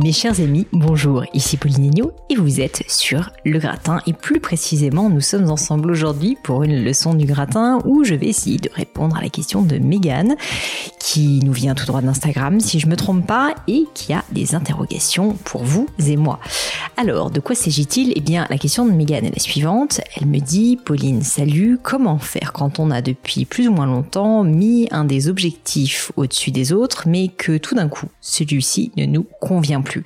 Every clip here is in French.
Mes chers amis, bonjour, ici Pauline et vous êtes sur Le Gratin et plus précisément nous sommes ensemble aujourd'hui pour une leçon du gratin où je vais essayer de répondre à la question de Megan qui nous vient tout droit d'Instagram si je me trompe pas et qui a des interrogations pour vous et moi. Alors, de quoi s'agit-il? Eh bien, la question de Megan est la suivante. Elle me dit, Pauline, salut, comment faire quand on a depuis plus ou moins longtemps mis un des objectifs au-dessus des autres, mais que tout d'un coup, celui-ci ne nous convient plus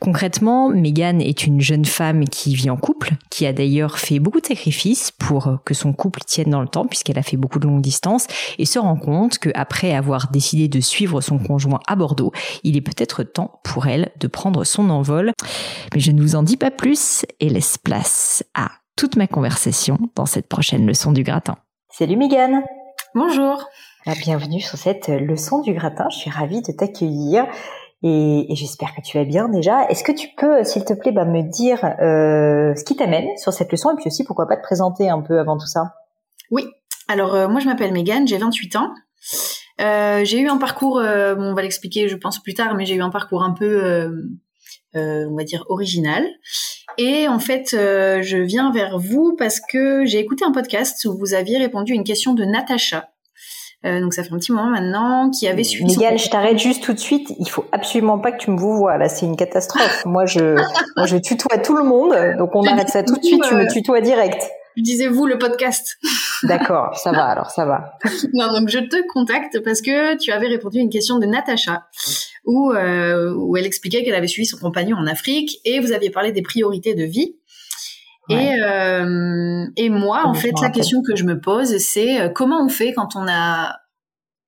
Concrètement, Megan est une jeune femme qui vit en couple, qui a d'ailleurs fait beaucoup de sacrifices pour que son couple tienne dans le temps, puisqu'elle a fait beaucoup de longues distances, et se rend compte qu'après avoir décidé de suivre son conjoint à Bordeaux, il est peut-être temps pour elle de prendre son envol. Mais je ne vous en dis pas plus et laisse place à toute ma conversation dans cette prochaine leçon du gratin. Salut Mégane Bonjour ah, Bienvenue sur cette leçon du gratin, je suis ravie de t'accueillir. Et, j'espère que tu vas bien déjà. Est-ce que tu peux, s'il te plaît, bah, me dire euh, ce qui t'amène sur cette leçon et puis aussi pourquoi pas te présenter un peu avant tout ça? Oui. Alors euh, moi je m'appelle Mégane, j'ai 28 ans. Euh, j'ai eu un parcours, euh, on va l'expliquer, je pense plus tard, mais j'ai eu un parcours un peu, euh, euh on va dire, original. Et en fait, je viens vers vous parce que j'ai écouté un podcast où vous aviez répondu à une question de Natacha. Donc ça fait un petit moment maintenant, qui avait suivi. Miguel, je t'arrête juste tout de suite. Il faut absolument pas que tu me vous vois là, c'est une catastrophe. moi, je, moi, je tutoie tout le monde, donc on arrête ça tout de suite. Tu me tutoies direct. Je disais vous le podcast. D'accord, ça va alors, ça va. non, donc je te contacte parce que tu avais répondu à une question de Natacha où, euh, où elle expliquait qu'elle avait suivi son compagnon en Afrique et vous aviez parlé des priorités de vie. Et, euh, et moi, en fait, la question que je me pose, c'est euh, comment on fait quand on a,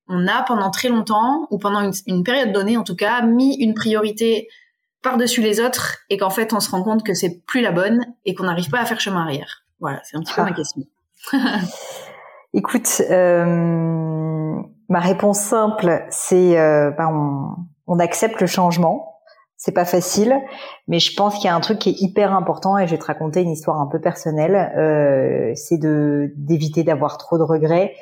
on a pendant très longtemps, ou pendant une, une période donnée en tout cas, mis une priorité par-dessus les autres et qu'en fait on se rend compte que c'est plus la bonne et qu'on n'arrive pas à faire chemin arrière. Voilà, c'est un petit peu ma ah. question. Écoute, euh, ma réponse simple, c'est euh, ben on, on, accepte le changement. C'est pas facile, mais je pense qu'il y a un truc qui est hyper important et je vais te raconter une histoire un peu personnelle. Euh, c'est de d'éviter d'avoir trop de regrets.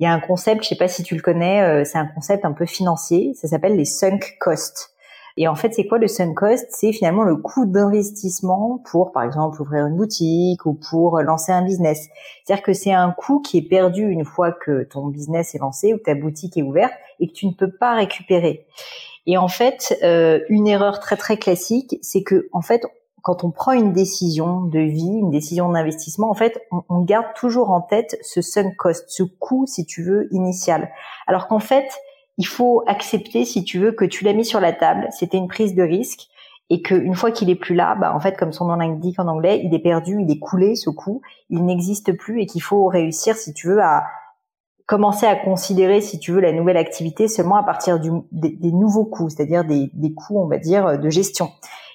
Il y a un concept, je sais pas si tu le connais, euh, c'est un concept un peu financier. Ça s'appelle les sunk costs. Et en fait, c'est quoi le sunk cost? C'est finalement le coût d'investissement pour, par exemple, ouvrir une boutique ou pour lancer un business. C'est-à-dire que c'est un coût qui est perdu une fois que ton business est lancé ou ta boutique est ouverte et que tu ne peux pas récupérer. Et en fait, euh, une erreur très très classique, c'est que en fait, quand on prend une décision de vie, une décision d'investissement, en fait, on, on, garde toujours en tête ce sunk cost, ce coût, si tu veux, initial. Alors qu'en fait, il faut accepter, si tu veux, que tu l'as mis sur la table. C'était une prise de risque et qu'une fois qu'il est plus là, bah en fait, comme son nom l'indique en anglais, il est perdu, il est coulé ce coup, il n'existe plus et qu'il faut réussir, si tu veux, à commencer à considérer, si tu veux, la nouvelle activité seulement à partir des, nouveaux coûts, c'est-à-dire des, des coûts, on va dire, de gestion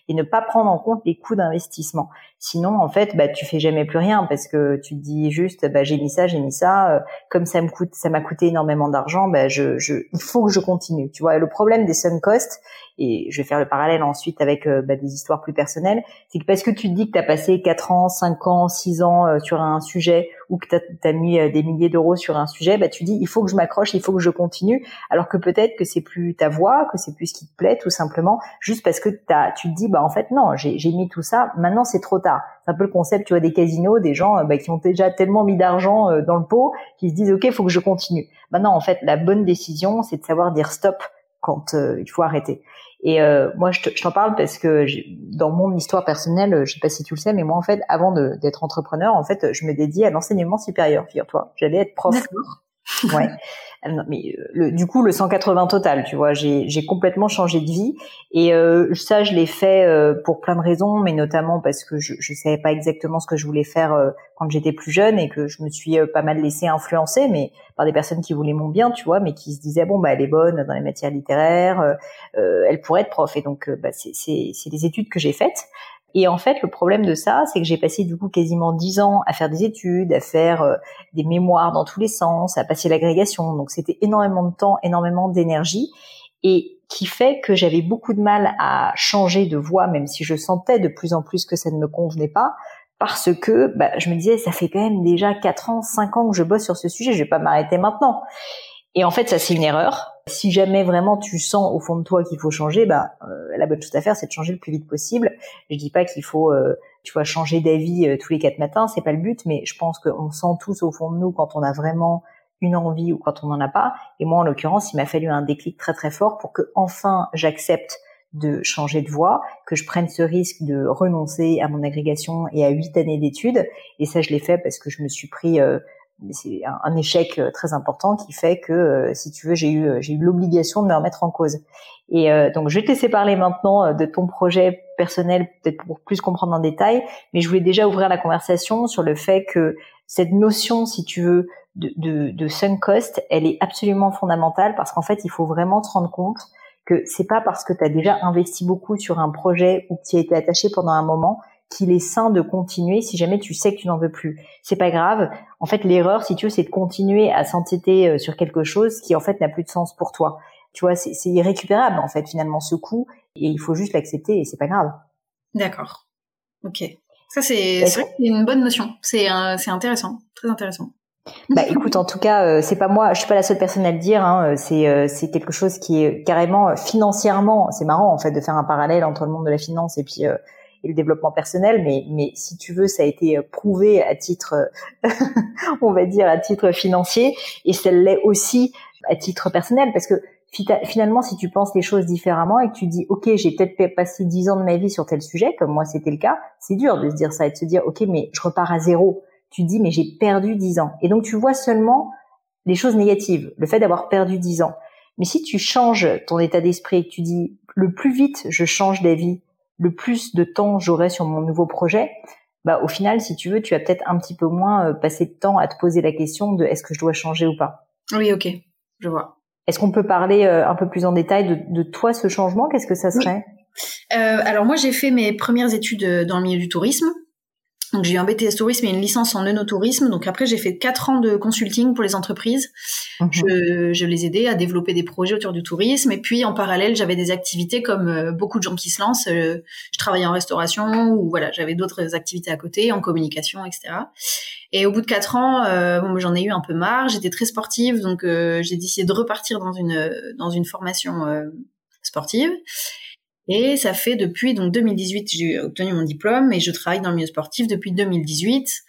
et ne pas prendre en compte les coûts d'investissement. Sinon, en fait, bah, tu fais jamais plus rien parce que tu te dis juste, bah, j'ai mis ça, j'ai mis ça, euh, comme ça me coûte, ça m'a coûté énormément d'argent, bah, je, je, il faut que je continue. Tu vois, le problème des sunk costs, et je vais faire le parallèle ensuite avec euh, bah, des histoires plus personnelles, c'est que parce que tu te dis que tu as passé 4 ans, 5 ans, 6 ans euh, sur un sujet ou que tu as, mis des milliers d'euros sur un sujet, bah, tu dis il faut que je m'accroche, il faut que je continue, alors que peut-être que c'est plus ta voix, que c'est plus ce qui te plaît tout simplement, juste parce que as, tu te dis bah en fait non, j'ai mis tout ça, maintenant c'est trop tard tard. C'est un peu le concept, tu vois, des casinos, des gens bah, qui ont déjà tellement mis d'argent dans le pot, qui se disent ok, faut que je continue. Maintenant, en fait, la bonne décision, c'est de savoir dire stop quand il faut arrêter. Et euh, moi, je t'en parle parce que dans mon histoire personnelle, je sais pas si tu le sais, mais moi, en fait, avant d'être entrepreneur, en fait, je me dédiais à l'enseignement supérieur. Figure-toi, j'allais être prof. Ouais. Euh, mais euh, le, du coup, le 180 total, tu vois, j'ai complètement changé de vie. Et euh, ça, je l'ai fait euh, pour plein de raisons, mais notamment parce que je ne savais pas exactement ce que je voulais faire quand j'étais plus jeune et que je me suis pas mal laissé influencer, mais par des personnes qui voulaient mon bien, tu vois, mais qui se disaient bon bah elle est bonne dans les matières littéraires, elle pourrait être prof. Et donc bah, c'est des études que j'ai faites. Et en fait, le problème de ça, c'est que j'ai passé du coup quasiment dix ans à faire des études, à faire euh, des mémoires dans tous les sens, à passer l'agrégation. Donc c'était énormément de temps, énormément d'énergie, et qui fait que j'avais beaucoup de mal à changer de voie, même si je sentais de plus en plus que ça ne me convenait pas, parce que bah, je me disais, ça fait quand même déjà quatre ans, cinq ans que je bosse sur ce sujet, je vais pas m'arrêter maintenant. Et en fait, ça c'est une erreur. Si jamais vraiment tu sens au fond de toi qu'il faut changer, bah euh, la bonne chose à faire, c'est de changer le plus vite possible. Je dis pas qu'il faut, euh, tu vois, changer d'avis euh, tous les quatre matins, c'est pas le but, mais je pense qu'on sent tous au fond de nous quand on a vraiment une envie ou quand on n'en a pas. Et moi, en l'occurrence, il m'a fallu un déclic très très fort pour que enfin j'accepte de changer de voie, que je prenne ce risque de renoncer à mon agrégation et à huit années d'études. Et ça, je l'ai fait parce que je me suis pris c'est un, échec euh, très important qui fait que, euh, si tu veux, j'ai eu, euh, j'ai eu l'obligation de me remettre en cause. Et donc, je vais te laisser parler maintenant de ton projet personnel, peut-être pour plus comprendre en détail, mais je voulais déjà ouvrir la conversation sur le fait que cette notion, si tu veux, de, de, de sunk cost, elle est absolument fondamentale parce qu'en fait, il faut vraiment te rendre compte que c'est pas parce que tu as déjà investi beaucoup sur un projet ou que tu as été attaché pendant un moment qu'il est sain de continuer si jamais tu sais que tu n'en veux plus. C'est pas grave. En fait, l'erreur, si tu veux, c'est de continuer à s'entêter euh, sur quelque chose qui en fait n'a plus de sens pour toi. Tu vois, c'est irrécupérable en fait finalement ce coup et il faut juste l'accepter et c'est pas grave. D'accord. Ok. Ça c'est une bonne notion. C'est c'est intéressant, très intéressant. Bah écoute, en tout cas, euh, c'est pas moi, je suis pas la seule personne à le dire. Hein, c'est euh, c'est quelque chose qui est carrément financièrement, c'est marrant en fait de faire un parallèle entre le monde de la finance et puis et le développement personnel, mais, mais si tu veux, ça a été euh, prouvé à titre, euh, on va dire, à titre financier, et ça l'est aussi à titre personnel, parce que finalement, si tu penses les choses différemment et que tu dis, ok, j'ai peut-être passé dix ans de ma vie sur tel sujet, comme moi c'était le cas, c'est dur de se dire ça et de se dire, ok, mais je repars à zéro. Tu dis, mais j'ai perdu dix ans. Et donc tu vois seulement les choses négatives, le fait d'avoir perdu dix ans. Mais si tu changes ton état d'esprit et que tu dis, le plus vite je change d'avis, le plus de temps j'aurai sur mon nouveau projet, bah au final, si tu veux, tu vas peut-être un petit peu moins euh, passer de temps à te poser la question de est-ce que je dois changer ou pas. Oui, ok, je vois. Est-ce qu'on peut parler euh, un peu plus en détail de, toi ce changement? Qu'est-ce que ça serait? Euh, Alors moi, j'ai fait mes premières études dans le milieu du tourisme. Donc j'ai eu un BTS tourisme et une licence en œnotourisme. Donc après j'ai fait quatre ans de consulting pour les entreprises. Mhm. Je, je, les aidais à développer des projets autour du tourisme. Et puis en parallèle j'avais des activités comme euh, beaucoup de gens qui se lancent. Euh, je travaillais en restauration ou voilà j'avais d'autres activités à côté, en communication, etc. Et au bout de quatre ans, euh, bon, j'en ai eu un peu marre. J'étais très sportive, donc j'ai décidé de repartir dans une dans une formation sportive. Et ça fait depuis donc 2018, j'ai obtenu mon diplôme et je travaille dans le milieu sportif depuis 2018.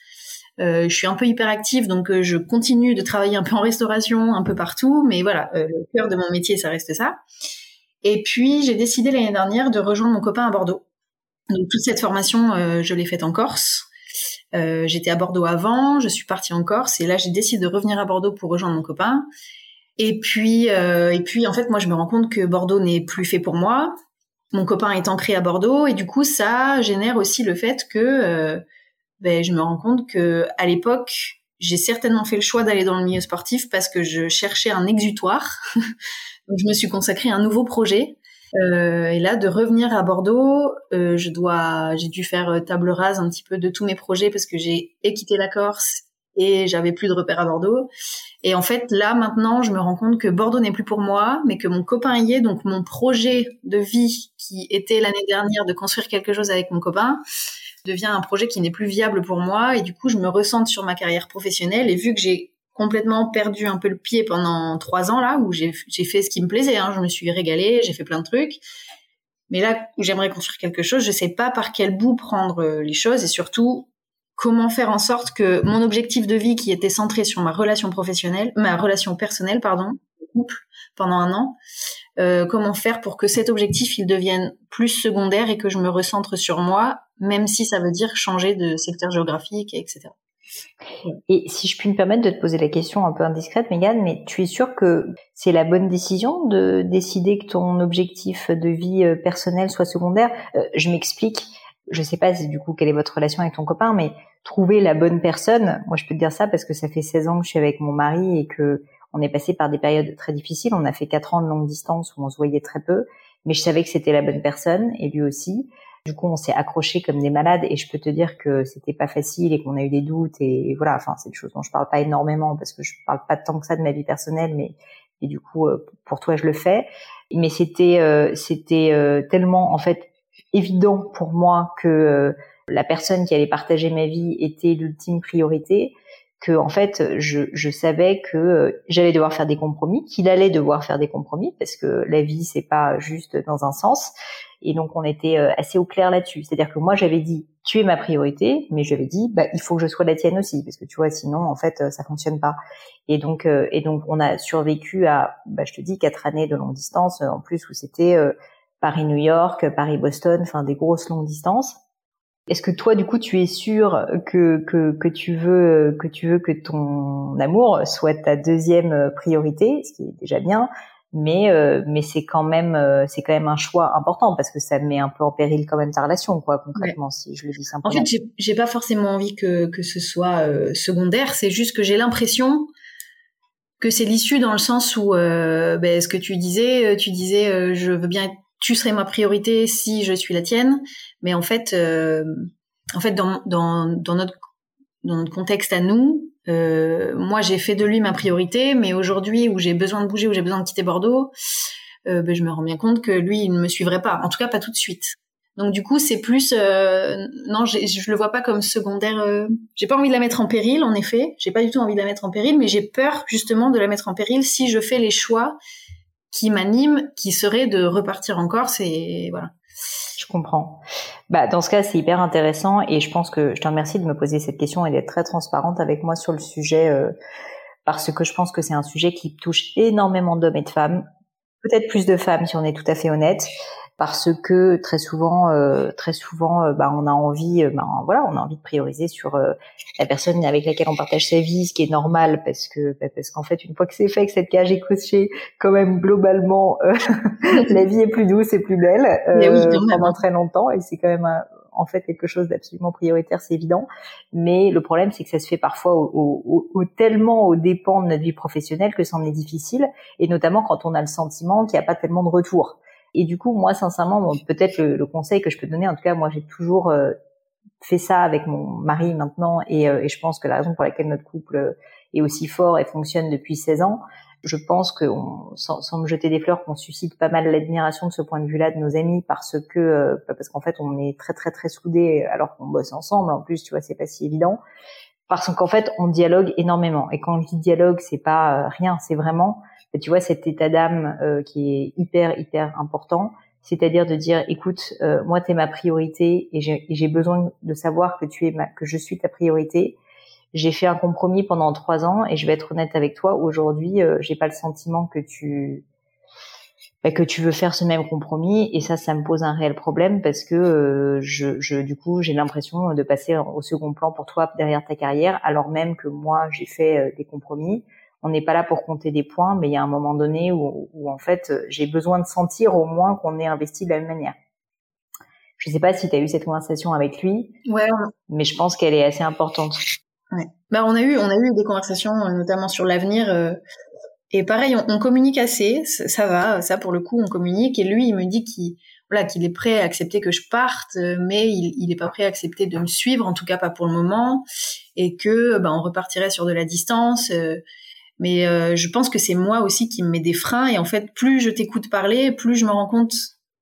Euh, je suis un peu hyperactive, donc euh, je continue de travailler un peu en restauration, un peu partout, mais voilà, euh, le cœur de mon métier, ça reste ça. Et puis j'ai décidé l'année dernière de rejoindre mon copain à Bordeaux. Donc toute cette formation, euh, je l'ai faite en Corse. J'étais à Bordeaux avant, je suis partie en Corse et là j'ai décidé de revenir à Bordeaux pour rejoindre mon copain. Et puis, et puis en fait, moi je me rends compte que Bordeaux n'est plus fait pour moi mon copain est ancré à Bordeaux et du coup ça génère aussi le fait que euh, ben, je me rends compte que à l'époque j'ai certainement fait le choix d'aller dans le milieu sportif parce que je cherchais un exutoire. Donc je me suis consacrée à un nouveau projet. Euh, et là de revenir à Bordeaux euh, je dois j'ai dû faire table rase un petit peu de tous mes projets parce que j'ai quitté la Corse et j'avais plus de repères à Bordeaux. Et en fait, là, maintenant, je me rends compte que Bordeaux n'est plus pour moi, mais que mon copain y est. Donc, mon projet de vie qui était l'année dernière de construire quelque chose avec mon copain devient un projet qui n'est plus viable pour moi. Et du coup, je me ressente sur ma carrière professionnelle. Et vu que j'ai complètement perdu un peu le pied pendant trois ans là, où j'ai fait ce qui me plaisait, hein, je me suis régalée, j'ai fait plein de trucs. Mais là où j'aimerais construire quelque chose, je sais pas par quel bout prendre les choses et surtout comment faire en sorte que mon objectif de vie qui était centré sur ma relation professionnelle, ma relation personnelle, pardon, couple pendant un an, euh, comment faire pour que cet objectif il devienne plus secondaire et que je me recentre sur moi, même si ça veut dire changer de secteur géographique, etc. Et si je puis me permettre de te poser la question un peu indiscrète, Megan, mais tu es sûre que c'est la bonne décision de décider que ton objectif de vie euh, personnelle soit secondaire? Euh, Je m'explique. Je sais pas du coup quelle est votre relation avec ton copain, mais trouver la bonne personne, moi je peux te dire ça parce que ça fait 16 ans que je suis avec mon mari et que on est passé par des périodes très difficiles. On a fait quatre ans de longue distance où on se voyait très peu, mais je savais que c'était la bonne personne et lui aussi. Du coup, on s'est accrochés comme des malades et je peux te dire que c'était pas facile et qu'on a eu des doutes et, voilà. Enfin, c'est des choses dont je parle pas énormément parce que je parle pas tant que ça de ma vie personnelle, mais et du coup, euh, pour toi, je le fais. Mais c'était euh, c'était euh, tellement en fait évident pour moi que la personne qui allait partager ma vie était l'ultime priorité que en fait je, je savais que euh, j'allais devoir faire des compromis, qu'il allait devoir faire des compromis parce que la vie c'est pas juste dans un sens et donc on était euh, assez au clair là-dessus. C'est-à-dire que moi j'avais dit tu es ma priorité, mais j'avais dit bah il faut que je sois la tienne aussi parce que tu vois sinon en fait euh, ça fonctionne pas. Et donc et donc on a survécu à bah je te dis quatre années de longue distance en plus où c'était Paris New York, Paris Boston, enfin des grosses longues distances. Est-ce que toi, du coup, tu es sûr que, que, que, tu veux que tu veux que ton amour soit ta deuxième priorité, ce qui est déjà bien, mais euh, mais c'est quand même euh, c'est quand même un choix important parce que ça met un peu en péril quand même ta relation, quoi, concrètement, si je le dis simplement. En fait, j'ai pas forcément envie que que ce soit euh, secondaire. C'est juste que j'ai l'impression que c'est l'issue dans le sens où ben, ce que tu disais, tu disais, je veux bien tu serais ma priorité si je suis la tienne. Mais en fait, euh, en fait, dans, notre, dans notre contexte à nous, euh, moi, j'ai fait de lui ma priorité, mais aujourd'hui, où j'ai besoin de bouger, où j'ai besoin de quitter Bordeaux, euh, ben, je me rends bien compte que lui, il ne me suivrait pas. En tout cas, pas tout de suite. Donc du coup, c'est plus non, je le vois pas comme secondaire. J'ai pas envie de la mettre en péril, en effet. J'ai pas du tout envie de la mettre en péril, mais j'ai peur justement de la mettre en péril si je fais les choix qui m'anime, qui serait de repartir en Corse et voilà. Je comprends. Bah, dans ce cas, c'est hyper intéressant et je pense que je te remercie de me poser cette question et d'être très transparente avec moi sur le sujet euh, parce que je pense que c'est un sujet qui touche énormément d'hommes et de femmes, peut-être plus de femmes si on est tout à fait honnête, parce que très souvent, euh, très souvent, euh, bah, on a envie, euh, bah, voilà, on a envie de prioriser sur la personne avec laquelle on partage sa vie, ce qui est normal, parce que bah, parce qu'en fait, une fois que c'est fait, que cette cage est cochée, quand même globalement, la vie est plus douce et plus belle pendant très longtemps, et c'est quand même en fait quelque chose d'absolument prioritaire, c'est évident. Mais le problème, c'est que ça se fait parfois au, au, tellement au dépens de notre vie professionnelle que c'en est difficile, et notamment quand on a le sentiment qu'il n'y a pas tellement de retour. Et du coup, moi, sincèrement, peut-être le, conseil que je peux donner, en tout cas, moi, j'ai toujours euh, fait ça avec mon mari maintenant, et, euh, et, je pense que la raison pour laquelle notre couple est aussi fort et fonctionne depuis 16 ans, je pense que, sans, sans, me jeter des fleurs, qu'on suscite pas mal l'admiration de ce point de vue-là de nos amis, parce que, euh, parce qu'en fait, on est très très très soudés, alors qu'on bosse ensemble. En plus, tu vois, c'est pas si évident, parce qu'en fait, on dialogue énormément. Et quand je dis dialogue, c'est pas rien, c'est vraiment tu vois cet état d'âme euh, qui est hyper hyper important. C'est-à-dire de dire écoute euh, moi tu es ma priorité et j'ai besoin de savoir que tu es ma, que je suis ta priorité. J'ai fait un compromis pendant trois ans et je vais être honnête avec toi. Aujourd'hui euh, j'ai pas le sentiment que tu bah, que tu veux faire ce même compromis. Et ça ça me pose un réel problème parce que euh, je, je, du coup j'ai l'impression de passer au second plan pour toi derrière ta carrière alors même que moi j'ai fait des compromis on n'est pas là pour compter des points, mais il y a un moment donné où, en fait, j'ai besoin de sentir au moins qu'on est investi de la même manière. Je ne sais pas si tu as eu cette conversation avec lui, ouais, mais je pense qu'elle est assez importante. Ouais. Bah, on a eu, on a eu des conversations, euh, notamment sur l'avenir. Euh, et pareil, on, communique assez, ça, va, ça pour le coup, on communique. Et lui, il me dit qu'il voilà, qu'il est prêt à accepter que je parte, euh, mais il, il est pas prêt à accepter de me suivre, en tout cas pas pour le moment, et que bah, on repartirait sur de la distance. Mais euh, je pense que c'est moi aussi qui me mets des freins. Et en fait, plus je t'écoute parler, plus je me rends compte,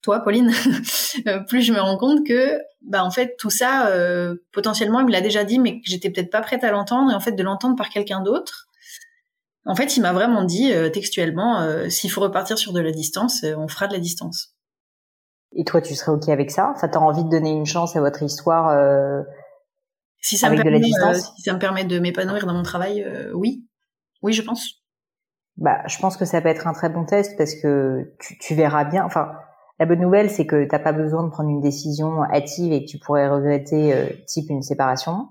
toi, Pauline, euh, plus je me rends compte que, bah, en fait, tout ça, euh, potentiellement, il me l'a déjà dit, mais que j'étais peut-être pas prête à l'entendre. Et en fait, de l'entendre par quelqu'un d'autre, en fait, il m'a vraiment dit textuellement, s'il faut repartir sur de la distance, on fera de la distance. Et toi, tu serais ok avec ça? Enfin, t'as envie de donner une chance à votre histoire euh, si ça avec me de la euh, distance? si ça me permet de m'épanouir dans mon travail, euh, oui, oui, je pense. Bah, je pense que ça peut être un très bon test parce que tu, verras bien. Enfin, la bonne nouvelle, c'est que t'as pas besoin de prendre une décision hâtive et que tu pourrais regretter, euh, type une séparation.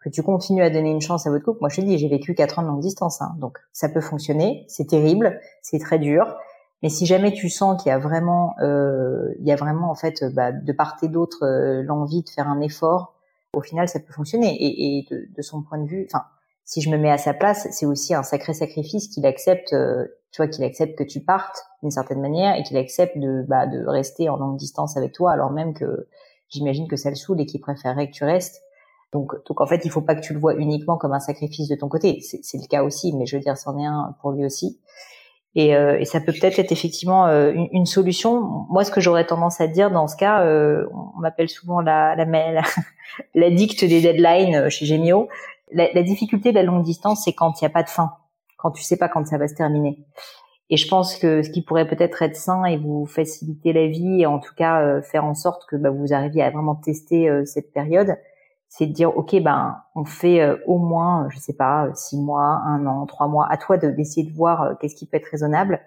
Que tu continues à donner une chance à votre couple. Moi, je te dis, j'ai vécu quatre ans de longue distance, hein, donc ça peut fonctionner. C'est terrible, c'est très dur. Mais si jamais tu sens qu'il y a vraiment, euh, il y a vraiment en fait, bah, de part et d'autre, euh, l'envie de faire un effort, au final, ça peut fonctionner. Et, et de, de, son point de vue, enfin, si je me mets à sa place, c'est aussi un sacré sacrifice qu'il accepte, euh, tu vois, qu'il accepte que tu partes d'une certaine manière et qu'il accepte de, bah, de rester en longue distance avec toi, alors même que j'imagine que ça le saoule et qu'il préférerait que tu restes. Donc, donc en fait, il faut pas que tu le vois uniquement comme un sacrifice de ton côté. C'est le cas aussi, mais je veux dire, c'en est un pour lui aussi. Et, euh, et ça peut peut-être être effectivement euh, une, une, solution. Moi, ce que j'aurais tendance à dire dans ce cas, euh, on m'appelle souvent la, la, la, dicte des deadlines euh, chez Gemio. La, la difficulté de la longue distance, c'est quand il n'y a pas de fin, quand tu sais pas quand ça va se terminer. Et je pense que ce qui pourrait peut-être être sain et vous faciliter la vie, et en tout cas euh, faire en sorte que bah, vous arriviez à vraiment tester cette période, c'est de dire ok ben on fait euh, au moins je sais pas six mois, un an, trois mois. À toi d'essayer de, voir euh, qu'est-ce qui peut être raisonnable,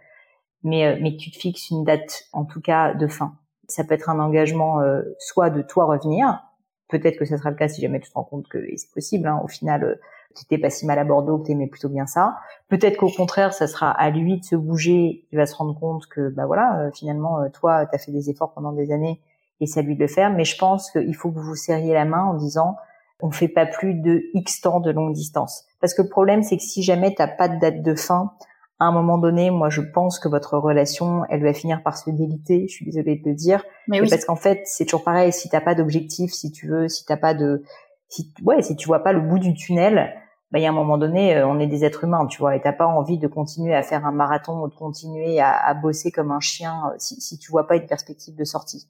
mais euh, mais tu te fixes une date en tout cas de fin. Ça peut être un engagement soit de toi revenir, peut-être que ça sera le cas si jamais tu te rends compte que c'est possible. Hein, au final, tu n'étais pas si mal à Bordeaux, que tu aimais plutôt bien ça. Peut-être qu'au contraire, ça sera à lui de se bouger, il va se rendre compte que bah voilà, finalement, toi, tu as fait des efforts pendant des années et c'est à lui de le faire. Mais je pense qu'il faut que vous vous serriez la main en disant on fait pas plus de X temps de longue distance. Parce que le problème, c'est que si jamais t'as pas de date de fin, à un moment donné, moi, je pense que votre relation, elle va finir par se déliter. Je suis désolée de le dire, mais oui. parce qu'en fait, c'est toujours pareil. Si t'as pas d'objectif, si tu veux, si t'as pas de, si ouais, si tu vois pas le bout du tunnel, bah, il y a un moment donné, euh, on est des êtres humains, tu vois, et t'as pas envie de continuer à faire un marathon ou de continuer à, à bosser comme un chien euh, si, si tu vois pas une perspective de sortie.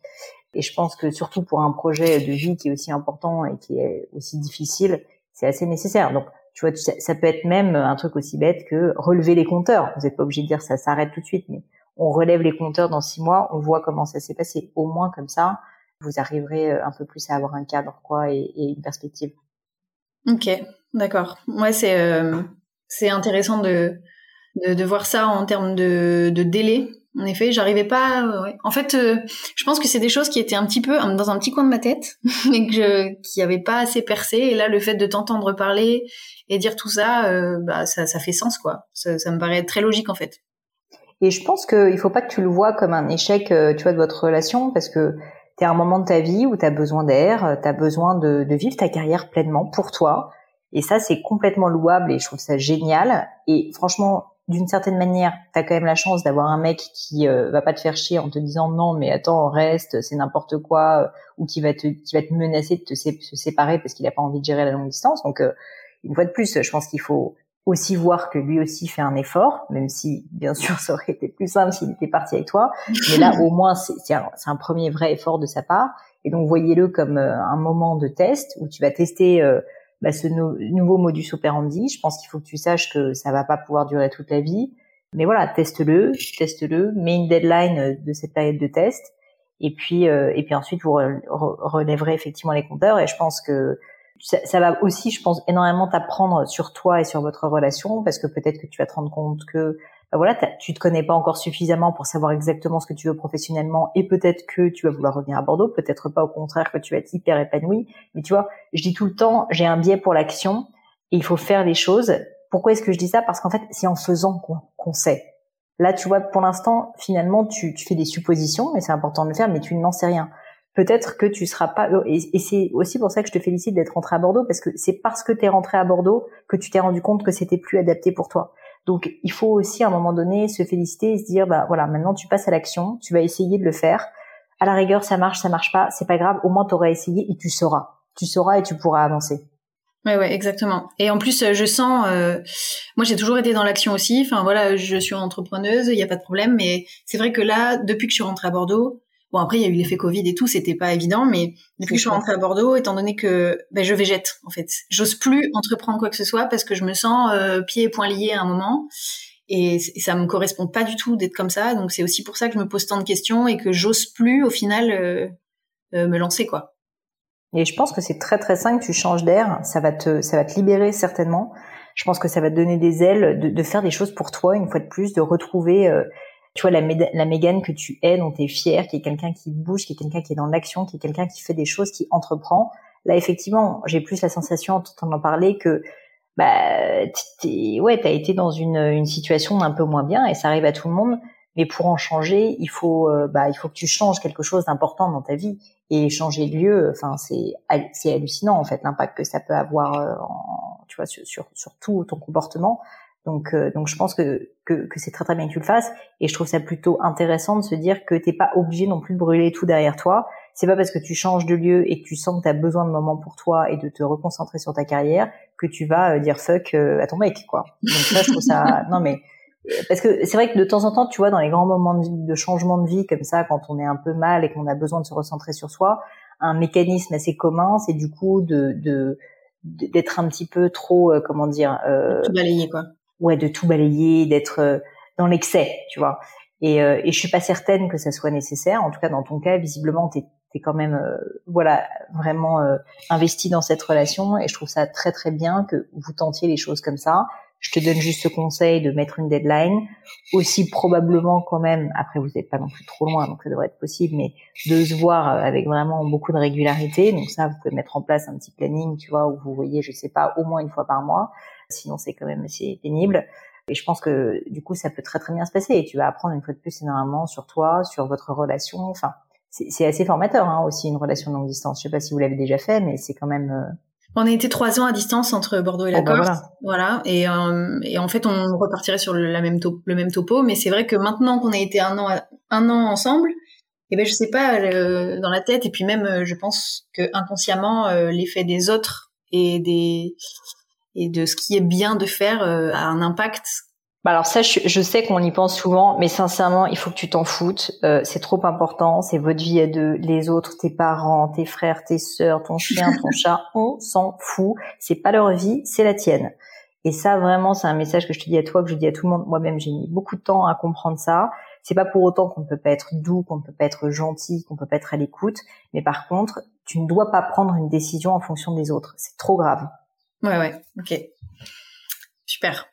Et je pense que surtout pour un projet de vie qui est aussi important et qui est aussi difficile, c'est assez nécessaire. Donc, tu vois, ça, peut être même un truc aussi bête que relever les compteurs. Vous n'êtes pas obligé de dire ça s'arrête tout de suite, mais on relève les compteurs dans six mois, on voit comment ça s'est passé. Au moins comme ça, vous arriverez euh, un peu plus à avoir un cadre quoi et, une perspective. Ok, d'accord. Moi, c'est euh, c'est intéressant de, de, de voir ça en termes de, de délai en effet, j'arrivais pas. Euh, ouais. En fait, euh, je pense que c'est des choses qui étaient un petit peu dans un petit coin de ma tête, mais que je, qui n'avaient pas assez percé. Et là, le fait de t'entendre parler et dire tout ça, euh, bah ça, ça fait sens, quoi. Ça, ça, me paraît très logique, en fait. Et je pense qu'il faut pas que tu le vois comme un échec, tu vois, de votre relation, parce que tu à un moment de ta vie où tu as besoin d'air, tu as besoin de, de vivre ta carrière pleinement pour toi. Et ça, c'est complètement louable et je trouve ça génial. Et franchement, d'une certaine manière, tu as quand même la chance d'avoir un mec qui euh, va pas te faire chier en te disant non, mais attends, reste, c'est n'importe quoi, euh, ou qui va te qui va te menacer de te se séparer parce qu'il a pas envie de gérer la longue distance. Donc euh, une fois de plus, je pense qu'il faut aussi voir que lui aussi fait un effort, même si bien sûr ça aurait été plus simple s'il était parti avec toi. Mais là, au moins, c'est un, un, premier vrai effort de sa part. Et donc voyez-le comme un moment de test où tu vas tester bah, ce nouveau modus operandi. Je pense qu'il faut que tu saches que ça va pas pouvoir durer toute la vie. Mais voilà, teste-le, teste-le, mets une deadline de cette période de test. Et puis, euh, et puis ensuite, vous relèverez effectivement les compteurs. Et je pense que ça, va aussi, je pense, énormément t'apprendre sur toi et sur votre relation, parce que peut-être que tu vas te rendre compte que voilà, tu te connais pas encore suffisamment pour savoir exactement ce que tu veux professionnellement et peut-être que tu vas vouloir revenir à Bordeaux, peut-être pas au contraire que tu vas être hyper épanoui. Mais tu vois, je dis tout le temps, j'ai un biais pour l'action et il faut faire les choses. Pourquoi est-ce que je dis ça? Parce qu'en fait, c'est en faisant qu'on sait. Là, tu vois, pour l'instant, finalement, tu, fais des suppositions et c'est important de le faire, mais tu n'en sais rien. Peut-être que tu seras pas et, et c'est aussi pour ça que je te félicite d'être rentré à Bordeaux parce que c'est parce que tu es rentré à Bordeaux que tu t'es rendu compte que c'était plus adapté pour toi. Donc, il faut aussi à un moment donné se féliciter et se dire, bah voilà, maintenant tu passes à l'action, tu vas essayer de le faire. À la rigueur, ça marche, ça marche pas, c'est pas grave. Au moins, tu auras essayé et tu sauras. Tu sauras et tu pourras avancer. Ouais, ouais, exactement. Et en plus, je sens, euh, moi, j'ai toujours été dans l'action aussi. Enfin, voilà, je suis entrepreneuse, il n'y a pas de problème. Mais c'est vrai que là, depuis que je suis rentrée à Bordeaux, Bon après il y a eu l'effet Covid et tout, c'était pas évident, mais depuis que je suis rentrée à Bordeaux, étant donné que ben, je végète en fait, j'ose plus entreprendre quoi que ce soit parce que je me sens euh, pieds et poings liés à un moment. Et, ça me correspond pas du tout d'être comme ça. Donc c'est aussi pour ça que je me pose tant de questions et que j'ose plus au final euh, euh, me lancer quoi. Et je pense que c'est très très sain que tu changes d'air. Ça va te ça va te libérer certainement. Je pense que ça va te donner des ailes de, de faire des choses pour toi une fois de plus, de retrouver euh, tu vois la, la Mégane que tu es, dont tu es fière, qui est quelqu'un qui bouge, qui est quelqu'un qui est dans l'action, qui est quelqu'un qui fait des choses, qui entreprend. Là effectivement, j'ai plus la sensation en t'entendant parler que bah t'es, ouais t'as été dans une, une situation un peu moins bien et ça arrive à tout le monde. Mais pour en changer il faut euh, bah il faut que tu changes quelque chose d'important dans ta vie. Et changer de lieu enfin c'est c'est hallucinant en fait l'impact que ça peut avoir euh, en, tu vois sur, sur, sur tout ton comportement donc euh, donc je pense que que, que c'est très très bien que tu le fasses et je trouve ça plutôt intéressant de se dire que t'es pas obligé non plus de brûler tout derrière toi c'est pas parce que tu changes de lieu et que tu sens que tu as besoin de moments pour toi et de te reconcentrer sur ta carrière que tu vas euh, dire fuck euh, à ton mec quoi. Donc ça je trouve ça non mais parce que c'est vrai que de temps en temps tu vois dans les grands moments de, changement de vie comme ça quand on est un peu mal et qu'on a besoin de se recentrer sur soi, un mécanisme assez commun c'est du coup de de d'être un petit peu trop euh, comment dire euh, tout balayer quoi. Ouais, de tout balayer, d'être dans l'excès, tu vois. Et, euh, et je suis pas certaine que ça soit nécessaire. En tout cas, dans ton cas, visiblement, tu es, quand même, euh, voilà, vraiment euh, investi dans cette relation. Et je trouve ça très très bien que vous tentiez les choses comme ça. Je te donne juste ce conseil de mettre une deadline. Aussi probablement quand même, après vous n'êtes pas non plus trop loin, donc ça devrait être possible, mais de se voir avec vraiment beaucoup de régularité. Donc ça, vous pouvez mettre en place un petit planning, tu vois, où vous voyez, je sais pas, au moins une fois par mois. Sinon, c'est quand même assez pénible. Et je pense que du coup, ça peut très très bien se passer. Et tu vas apprendre une fois de plus énormément sur toi, sur votre relation. Enfin, c'est assez formateur hein, aussi une relation de longue distance. Je sais pas si vous l'avez déjà fait, mais c'est quand même. Euh, on a été trois ans à distance entre Bordeaux et la oh, bah Corse, voilà. Et, euh, et, en fait, on repartirait sur le, la même le même topo. Mais c'est vrai que maintenant qu'on a été un an un an ensemble, eh ben je sais pas dans la tête et puis même, euh, je pense que inconsciemment, l'effet des autres et des et de ce qui est bien de faire euh, a un impact bah alors ça, je, sais qu'on y pense souvent, mais sincèrement, il faut que tu t'en foutes. Euh, c'est trop important. C'est votre vie à deux. Les autres, tes parents, tes frères, tes sœurs, ton chien, ton chat, on s'en fout. C'est pas leur vie, c'est la tienne. Et ça, vraiment, c'est un message que je te dis à toi, que je dis à tout le monde. Moi-même, j'ai mis beaucoup de temps à comprendre ça. C'est pas pour autant qu'on ne peut pas être doux, qu'on ne peut pas être gentil, qu'on peut pas être à l'écoute. Mais par contre, tu ne dois pas prendre une décision en fonction des autres. C'est trop grave. Ouais, ouais, ok. Super.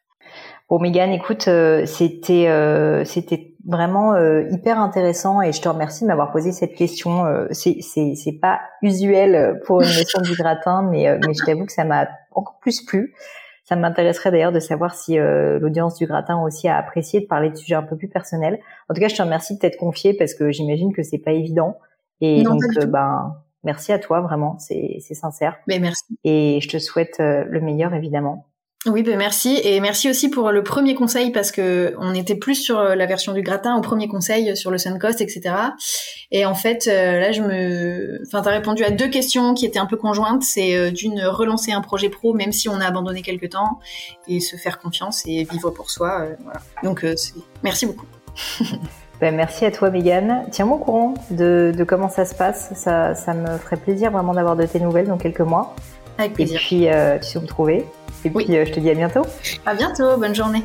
Bon, Megan, écoute, euh, c'était euh, c'était vraiment euh, hyper intéressant et je te remercie de m'avoir posé cette question. c'est c'est c'est pas usuel pour une leçon du gratin, mais mais je t'avoue que ça m'a encore plus plu. Ça m'intéresserait d'ailleurs de savoir si l'audience du gratin aussi a apprécié de parler de sujets un peu plus personnels. En tout cas, je te remercie de t'être confiée parce que j'imagine que c'est pas évident. Et donc, ben, merci à toi vraiment, c'est sincère. Mais merci. Et je te souhaite le meilleur évidemment. Oui, ben merci et merci aussi pour le premier conseil parce que on était plus sur euh, la version du gratin au premier conseil sur le Suncoast, etc. Et en fait, euh, là, je me, enfin, t'as répondu à deux questions qui étaient un peu conjointes. C'est euh, d'une relancer un projet pro même si on a abandonné quelque temps et se faire confiance et vivre pour soi. voilà. Donc, merci beaucoup. ben, merci à toi, Megan. Tiens-moi au courant de, de, comment ça se passe. Ça, ça me ferait plaisir vraiment d'avoir de tes nouvelles dans quelques mois. Avec plaisir. Et puis, tu sais où me trouver. Et puis, euh, je te dis à bientôt. À bientôt, bonne journée.